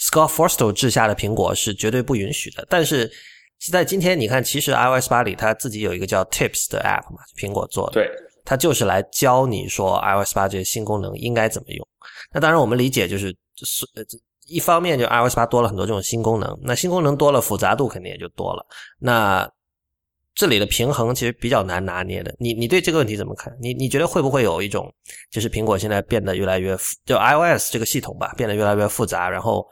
Scott Forstall 治下的苹果是绝对不允许的。但是在今天，你看，其实 iOS 八里它自己有一个叫 Tips 的 app 嘛，苹果做的，对，它就是来教你说 iOS 八这些新功能应该怎么用。那当然，我们理解就是是一方面，就 iOS 八多了很多这种新功能，那新功能多了，复杂度肯定也就多了。那这里的平衡其实比较难拿捏的，你你对这个问题怎么看？你你觉得会不会有一种，就是苹果现在变得越来越就 iOS 这个系统吧，变得越来越复杂，然后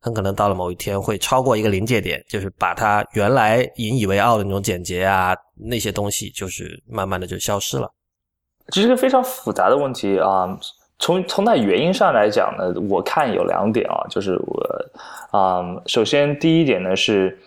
很可能到了某一天会超过一个临界点，就是把它原来引以为傲的那种简洁啊那些东西，就是慢慢的就消失了。这是个非常复杂的问题啊。从从那原因上来讲呢，我看有两点啊，就是我啊，首先第一点呢是。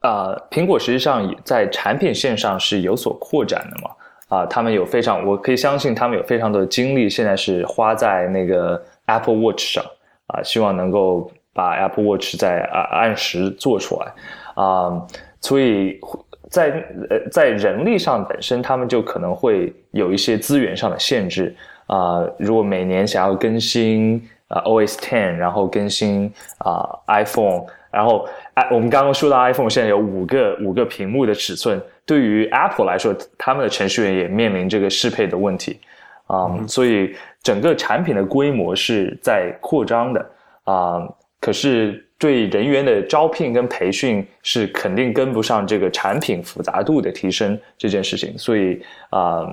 啊，苹果实际上在产品线上是有所扩展的嘛？啊，他们有非常，我可以相信他们有非常多的精力，现在是花在那个 Apple Watch 上啊，希望能够把 Apple Watch 在啊按时做出来。啊，所以在呃在人力上本身，他们就可能会有一些资源上的限制。啊，如果每年想要更新啊 OS Ten，然后更新啊 iPhone。然后，哎，我们刚刚说到 iPhone 现在有五个五个屏幕的尺寸，对于 Apple 来说，他们的程序员也面临这个适配的问题，啊，所以整个产品的规模是在扩张的，啊，可是对人员的招聘跟培训是肯定跟不上这个产品复杂度的提升这件事情，所以啊，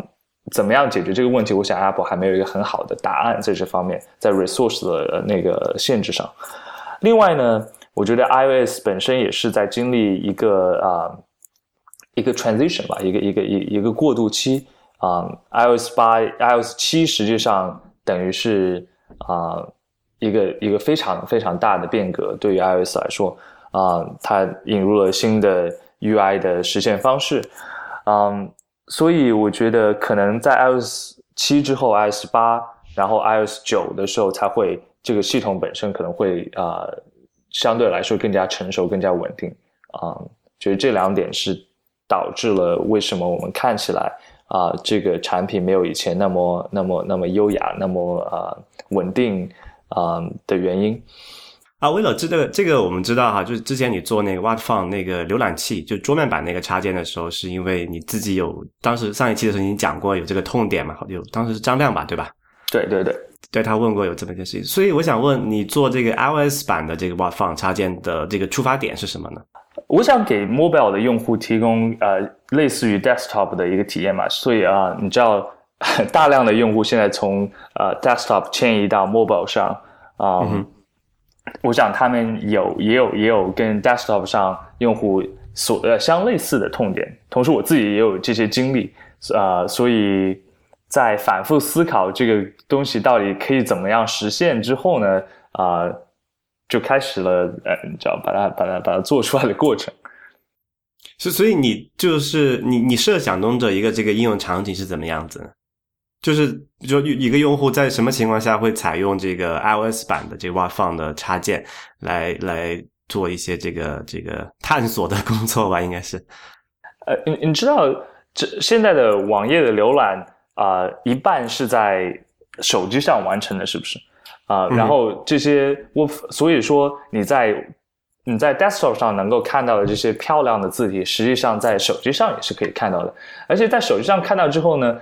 怎么样解决这个问题？我想 Apple 还没有一个很好的答案在这方面，在 resource 的那个限制上。另外呢？我觉得 iOS 本身也是在经历一个啊一个 transition 吧，一个一个一一个过渡期啊。iOS 八、iOS 七实际上等于是啊一个一个非常非常大的变革，对于 iOS 来说啊，它引入了新的 UI 的实现方式，嗯，所以我觉得可能在 iOS 七之后，iOS 八，然后 iOS 九的时候，才会这个系统本身可能会啊。相对来说更加成熟、更加稳定啊，觉得这两点是导致了为什么我们看起来啊这个产品没有以前那么那么那么优雅，那么啊稳定啊的原因。啊，为了这个这个我们知道哈，就是之前你做那个 What Fun 那个浏览器，就桌面版那个插件的时候，是因为你自己有当时上一期的时候已经讲过有这个痛点嘛，有当时是张亮吧，对吧？对对对，对他问过有这么一件事情，所以我想问你做这个 iOS 版的这个 What Fun 插件的这个出发点是什么呢？我想给 mobile 的用户提供呃类似于 desktop 的一个体验嘛，所以啊，你知道 大量的用户现在从呃 desktop 迁移到 mobile 上啊。我想他们有也有也有跟 desktop 上用户所呃相类似的痛点，同时我自己也有这些经历啊，所以在反复思考这个东西到底可以怎么样实现之后呢，啊，就开始了呃，你知道把它把它把它做出来的过程。所所以你就是你你设想中的一个这个应用场景是怎么样子？就是就一个用户在什么情况下会采用这个 iOS 版的这个 w a f n 的插件来来做一些这个这个探索的工作吧？应该是。呃，你你知道这现在的网页的浏览啊，一半是在手机上完成的，是不是？啊，然后这些我所以说你在你在 desktop 上能够看到的这些漂亮的字体，实际上在手机上也是可以看到的，而且在手机上看到之后呢？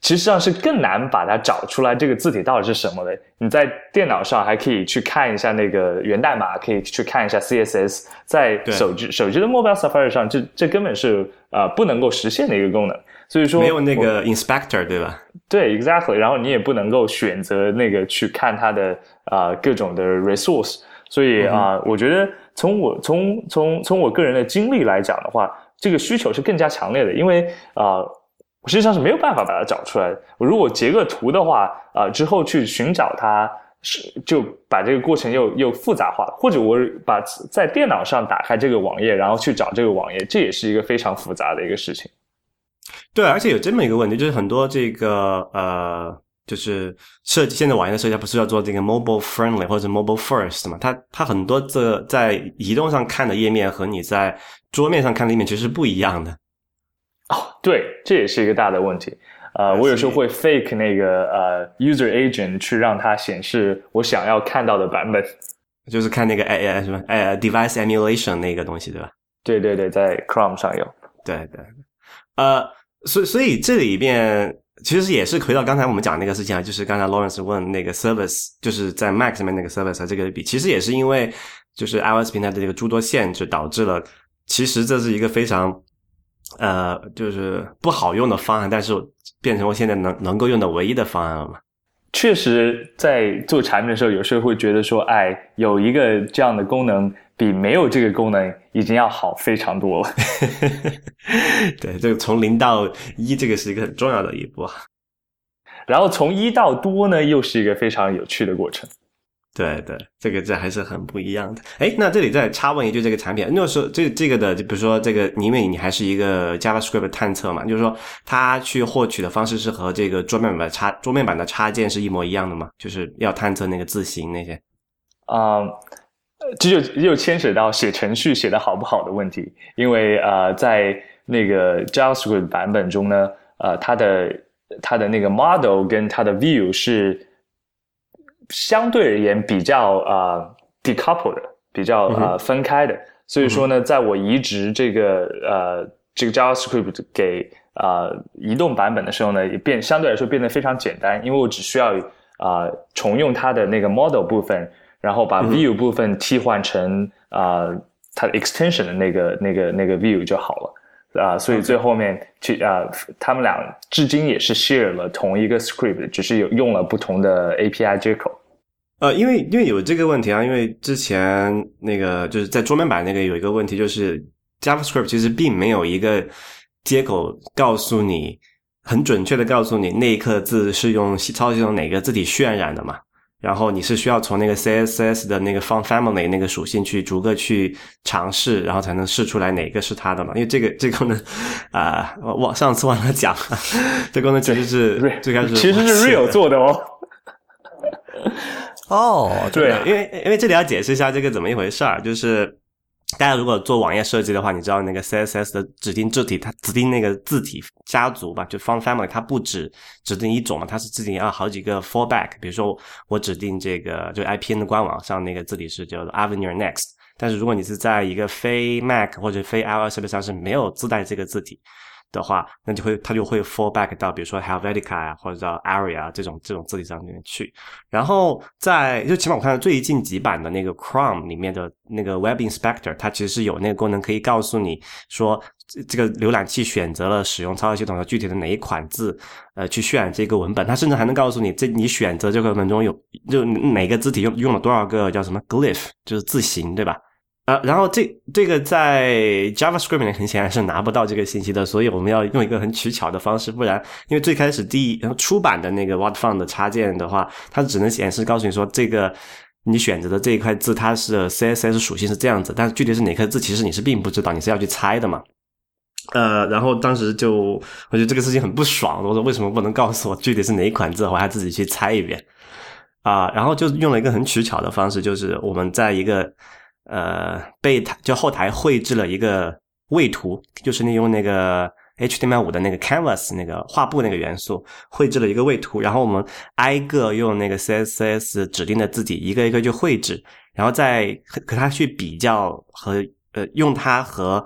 其实上是更难把它找出来，这个字体到底是什么的。你在电脑上还可以去看一下那个源代码，可以去看一下 CSS。在手机手机的 Mobile Safari 上，这这根本是呃不能够实现的一个功能。所以说没有那个 Inspector 对吧？对，Exactly。然后你也不能够选择那个去看它的啊各种的 resource。所以啊，我觉得从我从从从我个人的经历来讲的话，这个需求是更加强烈的，因为啊。实际上是没有办法把它找出来。我如果截个图的话，啊，之后去寻找它，是就把这个过程又又复杂化了。或者我把在电脑上打开这个网页，然后去找这个网页，这也是一个非常复杂的一个事情。对，而且有这么一个问题，就是很多这个呃，就是设计现在网页的设计，不是要做这个 mobile friendly 或者 mobile first 嘛？它它很多这在移动上看的页面和你在桌面上看的页面其实是不一样的。哦，对，这也是一个大的问题。呃，我有时候会 fake 那个呃 user agent 去让它显示我想要看到的版本，就是看那个哎哎什么哎 device emulation 那个东西，对吧？对对对，在 Chrome 上有。对对，呃，所所以这里边其实也是回到刚才我们讲那个事情啊，就是刚才 Lawrence 问那个 service，就是在 Mac 上面那个 service 和这个比，其实也是因为就是 iOS 平台的这个诸多限制导致了，其实这是一个非常。呃，就是不好用的方案，但是变成我现在能能够用的唯一的方案了嘛？确实，在做产品的时候，有时候会觉得说，哎，有一个这样的功能，比没有这个功能已经要好非常多了。对，这个从零到一，这个是一个很重要的一步。然后从一到多呢，又是一个非常有趣的过程。对对，这个这还是很不一样的。哎，那这里再插问一句，这个产品，那时候这这个的，就比如说这个，因为你还是一个 JavaScript 探测嘛，就是说它去获取的方式是和这个桌面版插桌面版的插件是一模一样的吗？就是要探测那个字形那些？啊，这就又牵扯到写程序写的好不好的问题，因为呃，在那个 JavaScript 版本中呢，呃，它的它的那个 model 跟它的 view 是。相对而言比较啊 decoupled 的，比较啊分开的，所以说呢，在我移植这个呃这个 JavaScript 给啊移动版本的时候呢，也变相对来说变得非常简单，因为我只需要啊重用它的那个 model 部分，然后把 view 部分替换成啊它的 extension 的那个那个那个 view 就好了。啊，所以最后面去啊，他们俩至今也是 share 了同一个 script，只是有用了不同的 API 接口。呃，因为因为有这个问题啊，因为之前那个就是在桌面版那个有一个问题，就是 JavaScript 其实并没有一个接口告诉你很准确的告诉你那一刻字是用操作系统哪个字体渲染的嘛。然后你是需要从那个 CSS 的那个 font family 那个属性去逐个去尝试，然后才能试出来哪个是它的嘛？因为这个这个功能啊，我上次忘了讲，这功能其实是最开始其实是 Real 做的哦。哦，对，因为因为这里要解释一下这个怎么一回事儿，就是大家如果做网页设计的话，你知道那个 CSS 的指定字体，它指定那个字体家族吧，就 font family，它不止指定一种嘛，它是指定要好几个 fallback。比如说我指定这个，就 IPN 的官网上那个字体是叫做 Avenue Next，但是如果你是在一个非 Mac 或者非 iOS 设备上是没有自带这个字体。的话，那就会它就会 fall back 到比如说 Helvetica 啊，或者叫 Aria 这种这种字体上面去。然后在就起码我看到最近几版的那个 Chrome 里面的那个 Web Inspector，它其实是有那个功能可以告诉你说，这个浏览器选择了使用操作系统的具体的哪一款字，呃，去渲染这个文本。它甚至还能告诉你，这你选择这个文本中有就哪个字体用用了多少个叫什么 glyph，就是字形，对吧？啊，然后这这个在 JavaScript 里面很显然是拿不到这个信息的，所以我们要用一个很取巧的方式，不然因为最开始第一出版的那个 What Font 的插件的话，它只能显示告诉你说这个你选择的这一块字它是 CSS 属性是这样子，但是具体是哪颗字其实你是并不知道，你是要去猜的嘛。呃，然后当时就我觉得这个事情很不爽，我说为什么不能告诉我具体是哪一款字，我还自己去猜一遍啊？然后就用了一个很取巧的方式，就是我们在一个。呃，被台就后台绘制了一个位图，就是利用那个 HTML 五的那个 Canvas 那个画布那个元素绘制了一个位图，然后我们挨个用那个 CSS 指定的字体一个一个去绘制，然后再和它去比较和呃用它和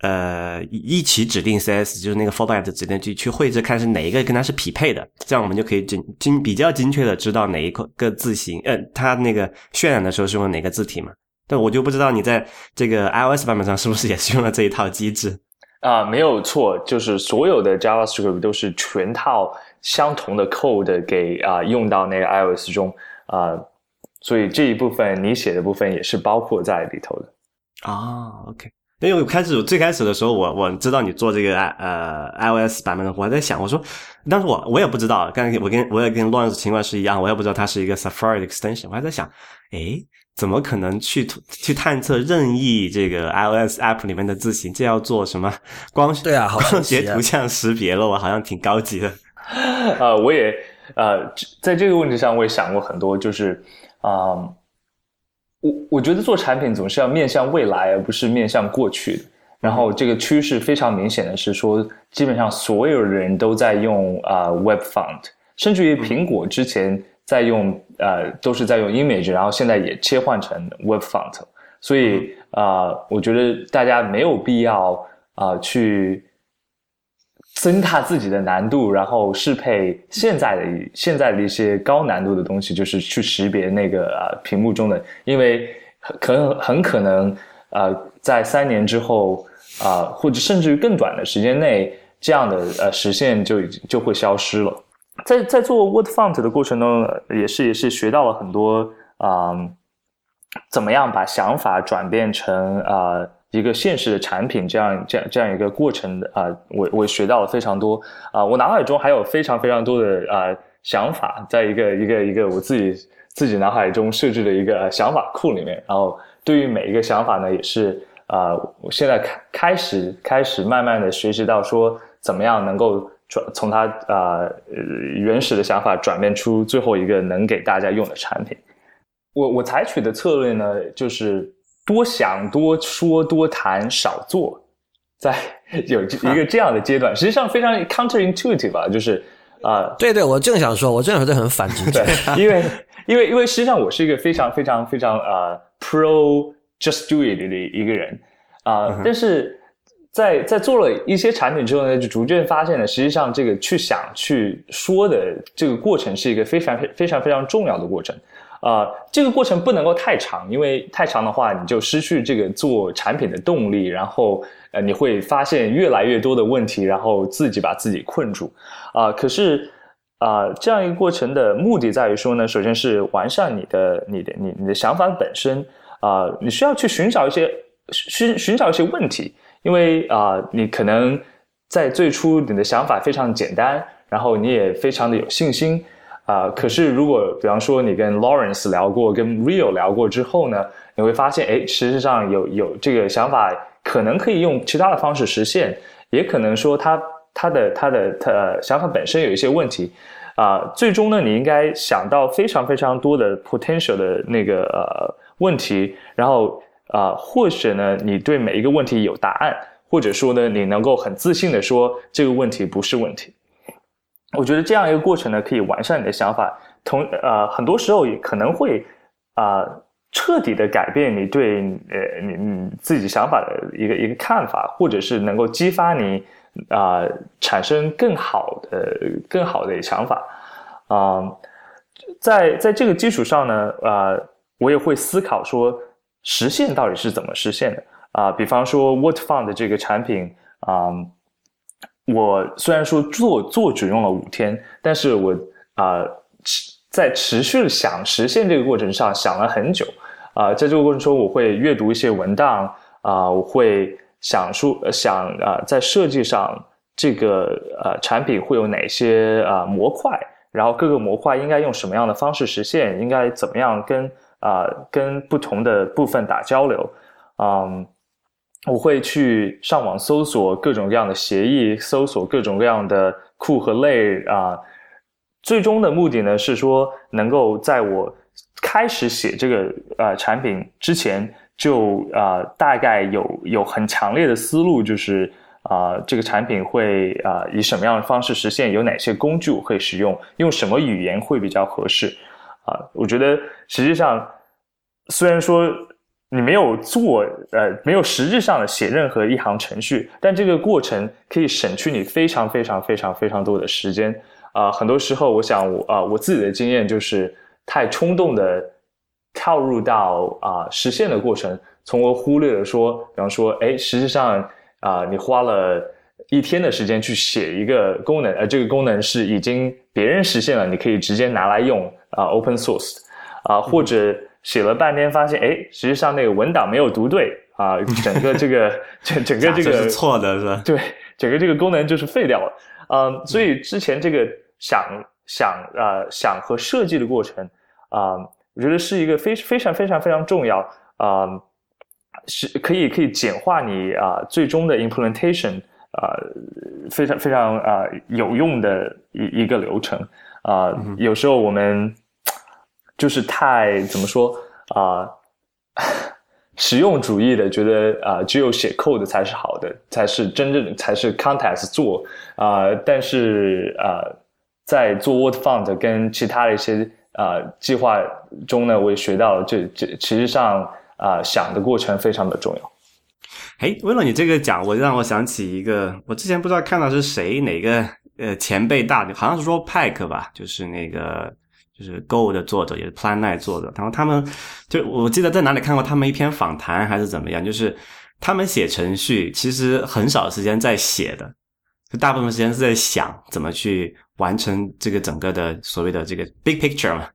呃一起指定 CS 就是那个 fallback 的指定去去绘制，看是哪一个跟它是匹配的，这样我们就可以精精比较精确的知道哪一个字形，呃，它那个渲染的时候是用哪个字体嘛。但我就不知道你在这个 iOS 版本上是不是也是用了这一套机制啊？没有错，就是所有的 JavaScript 都是全套相同的 code 给啊用到那个 iOS 中啊，所以这一部分你写的部分也是包括在里头的啊。OK，因为我开始最开始的时候，我我知道你做这个呃 iOS 版本的，我还在想，我说当时我我也不知道，刚才我跟我也跟 Lawrence 情况是一样，我也不知道它是一个 Safari extension，我还在想，诶。怎么可能去去探测任意这个 iOS app 里面的字形？这要做什么光对啊，光学图像识别了，我好像挺高级的。呃，我也呃，在这个问题上我也想过很多，就是啊，我我觉得做产品总是要面向未来，而不是面向过去的。然后这个趋势非常明显的是说，基本上所有人都在用啊 Web Font，甚至于苹果之前。在用呃，都是在用 image，然后现在也切换成 web font，所以啊，我觉得大家没有必要啊去增大自己的难度，然后适配现在的现在的一些高难度的东西，就是去识别那个啊屏幕中的，因为可能很可能啊，在三年之后啊，或者甚至于更短的时间内，这样的呃实现就已经就会消失了。在在做 Word Font 的过程中，也是也是学到了很多啊，怎么样把想法转变成啊一个现实的产品，这样这样这样一个过程的啊，我我学到了非常多啊，我脑海中还有非常非常多的啊想法，在一个一个一个我自己自己脑海中设置的一个想法库里面，然后对于每一个想法呢，也是啊，我现在开开始开始慢慢的学习到说怎么样能够。转从他啊原始的想法转变出最后一个能给大家用的产品。我我采取的策略呢，就是多想多说多谈少做，在有一个这样的阶段，实际上非常 counterintuitive 吧，就是啊，对对，我正想说，我正想说这很反直觉，因为因为因为实际上我是一个非常非常非常啊 pro just do it 的一个人啊，但是。在在做了一些产品之后呢，就逐渐发现呢，实际上这个去想去说的这个过程是一个非常非常非常重要的过程，啊，这个过程不能够太长，因为太长的话你就失去这个做产品的动力，然后呃你会发现越来越多的问题，然后自己把自己困住，啊，可是啊这样一个过程的目的在于说呢，首先是完善你的你的你你的想法本身，啊，你需要去寻找一些寻寻找一些问题。因为啊，你可能在最初你的想法非常简单，然后你也非常的有信心啊。可是如果比方说你跟 Lawrence 聊过，跟 Rio 聊过之后呢，你会发现，哎，实际上有有这个想法，可能可以用其他的方式实现，也可能说他他的他的他想法本身有一些问题啊。最终呢，你应该想到非常非常多的 potential 的那个呃问题，然后。啊，或者呢，你对每一个问题有答案，或者说呢，你能够很自信的说这个问题不是问题。我觉得这样一个过程呢，可以完善你的想法，同呃，很多时候也可能会啊，彻底的改变你对呃你你自己想法的一个一个看法，或者是能够激发你啊产生更好的更好的想法啊，在在这个基础上呢，啊，我也会思考说实现到底是怎么实现的啊，比方说 What Fund 这个产品啊。我虽然说做做只用了五天，但是我啊持在持续的想实现这个过程上想了很久啊，在这个过程中我会阅读一些文档啊，我会想出想啊在设计上这个呃产品会有哪些啊模块，然后各个模块应该用什么样的方式实现，应该怎么样跟啊跟不同的部分打交流，嗯。我会去上网搜索各种各样的协议，搜索各种各样的库和类啊。最终的目的呢是说，能够在我开始写这个呃产品之前，就啊大概有有很强烈的思路，就是啊这个产品会啊以什么样的方式实现，有哪些工具我可以使用，用什么语言会比较合适啊？我觉得实际上虽然说。你没有做，呃，没有实质上的写任何一行程序，但这个过程可以省去你非常非常非常非常多的时间。啊，很多时候，我想，我啊，我自己的经验就是太冲动的跳入到啊实现的过程，从而忽略了说，比方说，哎，实际上啊，你花了一天的时间去写一个功能，呃这个功能是已经别人实现了，你可以直接拿来用啊，open source，啊，或者。写了半天，发现哎，实际上那个文档没有读对啊，整个这个整整个这个是错的，是吧？对，整个这个功能就是废掉了。嗯，所以之前这个想想呃想和设计的过程啊，我觉得是一个非非常非常非常重要啊，是可以可以简化你啊最终的 implementation 啊，非常非常啊有用的一一个流程啊。有时候我们。就是太怎么说啊，实用主义的，觉得啊，只有写 code 才是好的，才是真正才是 context 做啊。但是啊，在做 Word Font 跟其他的一些啊计划中呢，我也学到了，这这其实上啊想的过程非常的重要。哎，为了你这个讲，我让我想起一个，我之前不知道看到是谁哪个呃前辈大，好像是说 Pike 吧，就是那个。就是 Go 的作者，也是 Plan Nine 做的。然后他们就我记得在哪里看过他们一篇访谈，还是怎么样？就是他们写程序其实很少时间在写的，就大部分时间是在想怎么去完成这个整个的所谓的这个 big picture 嘛。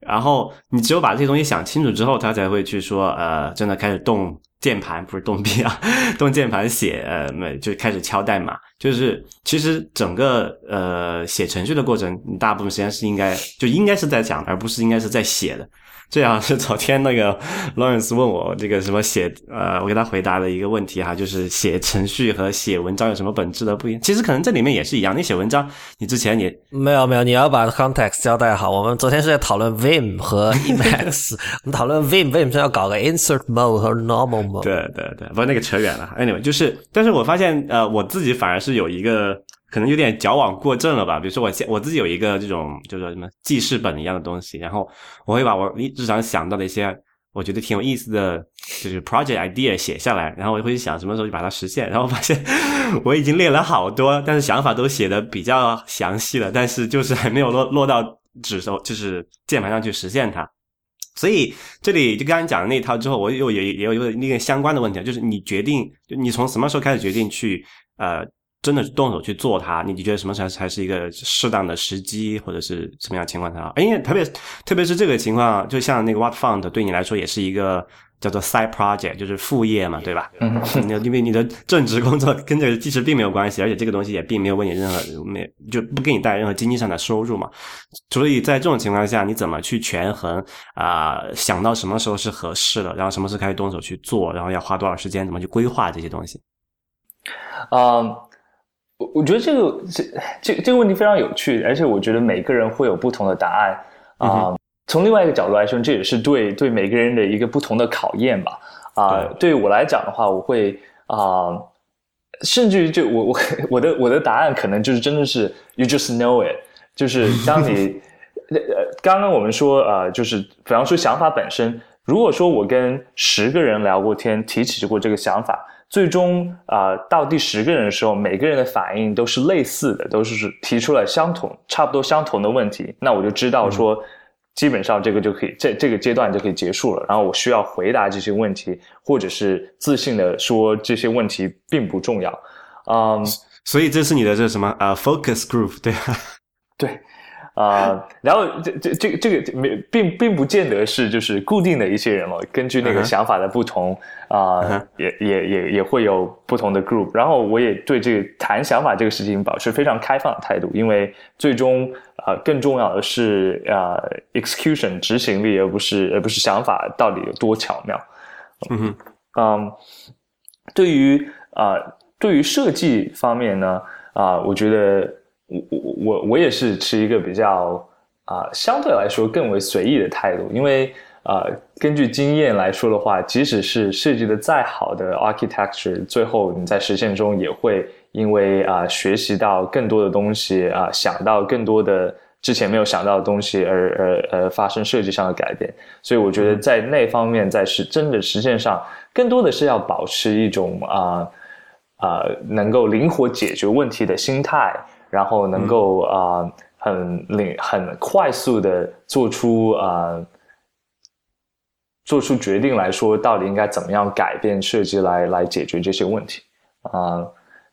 然后你只有把这些东西想清楚之后，他才会去说呃，真的开始动。键盘不是动笔啊，动键盘写呃，就开始敲代码。就是其实整个呃写程序的过程，大部分时间是应该就应该是在讲，而不是应该是在写的。这样是 昨天那个 Lawrence 问我这个什么写呃，我给他回答的一个问题哈，就是写程序和写文章有什么本质的不一样？其实可能这里面也是一样。你写文章，你之前你没有没有，你要把 context 交代好。我们昨天是在讨论 Vim 和 Emacs，我们讨论 Vim 为什么要搞个 Insert Mode 和 Normal Mode？对对对，不过那个扯远了。Anyway，就是，但是我发现呃，我自己反而是有一个。可能有点矫枉过正了吧？比如说我现我自己有一个这种，就是什么记事本一样的东西，然后我会把我日常想到的一些我觉得挺有意思的，就是 project idea 写下来，然后我就会去想什么时候就把它实现。然后发现 我已经列了好多，但是想法都写的比较详细了，但是就是还没有落落到纸上，就是键盘上去实现它。所以这里就刚刚讲的那一套之后，我又也也有一个那个相关的问题，就是你决定，就你从什么时候开始决定去呃。真的动手去做它，你觉得什么才才是一个适当的时机，或者是什么样情况才好？因为特别特别是这个情况，就像那个 What Fund 对你来说也是一个叫做 side project，就是副业嘛，对吧？嗯，因为你的正职工作跟这个其实并没有关系，而且这个东西也并没有为你任何没就不给你带来任何经济上的收入嘛。所以在这种情况下，你怎么去权衡啊？想到什么时候是合适的，然后什么时候开始动手去做，然后要花多少时间，怎么去规划这些东西？啊。我我觉得这个这这这个问题非常有趣，而且我觉得每个人会有不同的答案啊。从另外一个角度来说，这也是对对每个人的一个不同的考验吧。啊，对于我来讲的话，我会啊，甚至于就我我我的我的答案可能就是真的是 you just know it，就是当你 呃刚刚我们说呃，就是比方说想法本身，如果说我跟十个人聊过天，提起过这个想法。最终啊，到第十个人的时候，每个人的反应都是类似的，都是提出了相同、差不多相同的问题。那我就知道说，基本上这个就可以，这这个阶段就可以结束了。然后我需要回答这些问题，或者是自信的说这些问题并不重要。嗯，所以这是你的这什么呃 focus group 对吧？对。啊，然后这这这个这个没并并不见得是就是固定的一些人了，根据那个想法的不同啊，也也也也会有不同的 group。然后我也对这个谈想法这个事情保持非常开放的态度，因为最终啊更重要的是啊 execution 执行力，而不是而不是想法到底有多巧妙。嗯哼，嗯，对于啊对于设计方面呢啊，我觉得。我我我我也是持一个比较啊相对来说更为随意的态度，因为啊根据经验来说的话，即使是设计的再好的 architecture，最后你在实现中也会因为啊学习到更多的东西啊想到更多的之前没有想到的东西而而而发生设计上的改变，所以我觉得在那方面在实真的实现上，更多的是要保持一种啊啊能够灵活解决问题的心态。然后能够啊，很领、很快速的做出啊，做出决定来说，到底应该怎么样改变设计来来解决这些问题啊？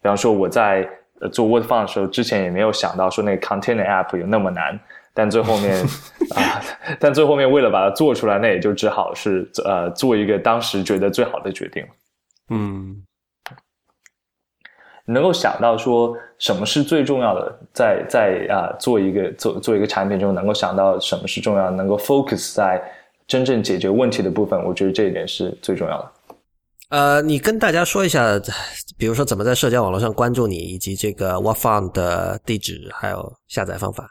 比方说我在做 Word Font 的时候，之前也没有想到说那个 Container App 有那么难，但最后面啊，但最后面为了把它做出来，那也就只好是呃做一个当时觉得最好的决定嗯。能够想到说什么是最重要的，在在啊做一个做做一个产品中，能够想到什么是重要，能够 focus 在真正解决问题的部分，我觉得这一点是最重要的。呃，你跟大家说一下，比如说怎么在社交网络上关注你，以及这个 What Fun 的地址，还有下载方法。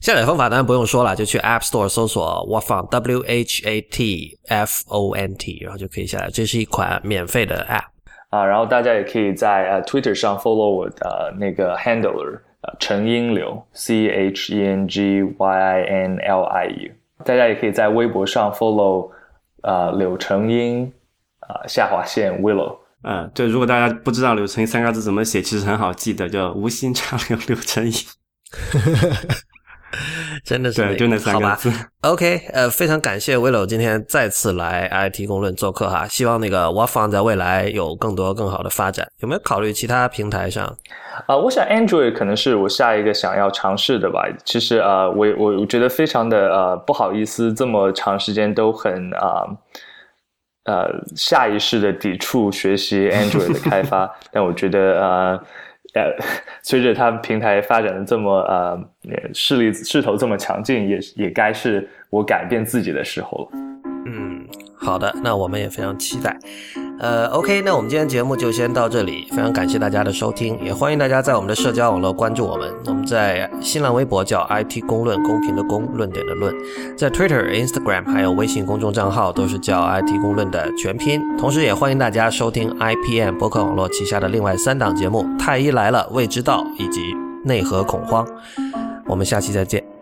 下载方法当然不用说了，就去 App Store 搜索 What Fun W H A T F O N T，然后就可以下载。这是一款免费的 App。啊，然后大家也可以在呃 Twitter 上 follow 我的那个 handler，呃陈英柳 C H E N G Y I N L I U。大家也可以在微博上 follow 呃柳成英啊下划线 Willow。嗯，对，如果大家不知道柳成英三个字怎么写，其实很好记的，叫无心插柳柳成英。真的是对，就那三个字。OK，呃，非常感谢 Willow 今天再次来 IT 公论做客哈，希望那个 w a f o n 在未来有更多更好的发展。有没有考虑其他平台上？啊，我想 Android 可能是我下一个想要尝试的吧。其实啊，我我我觉得非常的呃不好意思，这么长时间都很啊呃下意识的抵触学习 Android 的开发，但我觉得呃。呃，随着他们平台发展的这么呃势力势头这么强劲，也也该是我改变自己的时候了。嗯，好的，那我们也非常期待。呃，OK，那我们今天节目就先到这里，非常感谢大家的收听，也欢迎大家在我们的社交网络关注我们。我们在新浪微博叫 IT 公论，公平的公，论点的论，在 Twitter、Instagram 还有微信公众账号都是叫 IT 公论的全拼。同时，也欢迎大家收听 IPM 博客网络旗下的另外三档节目《太医来了》、《未知道》以及《内核恐慌》。我们下期再见。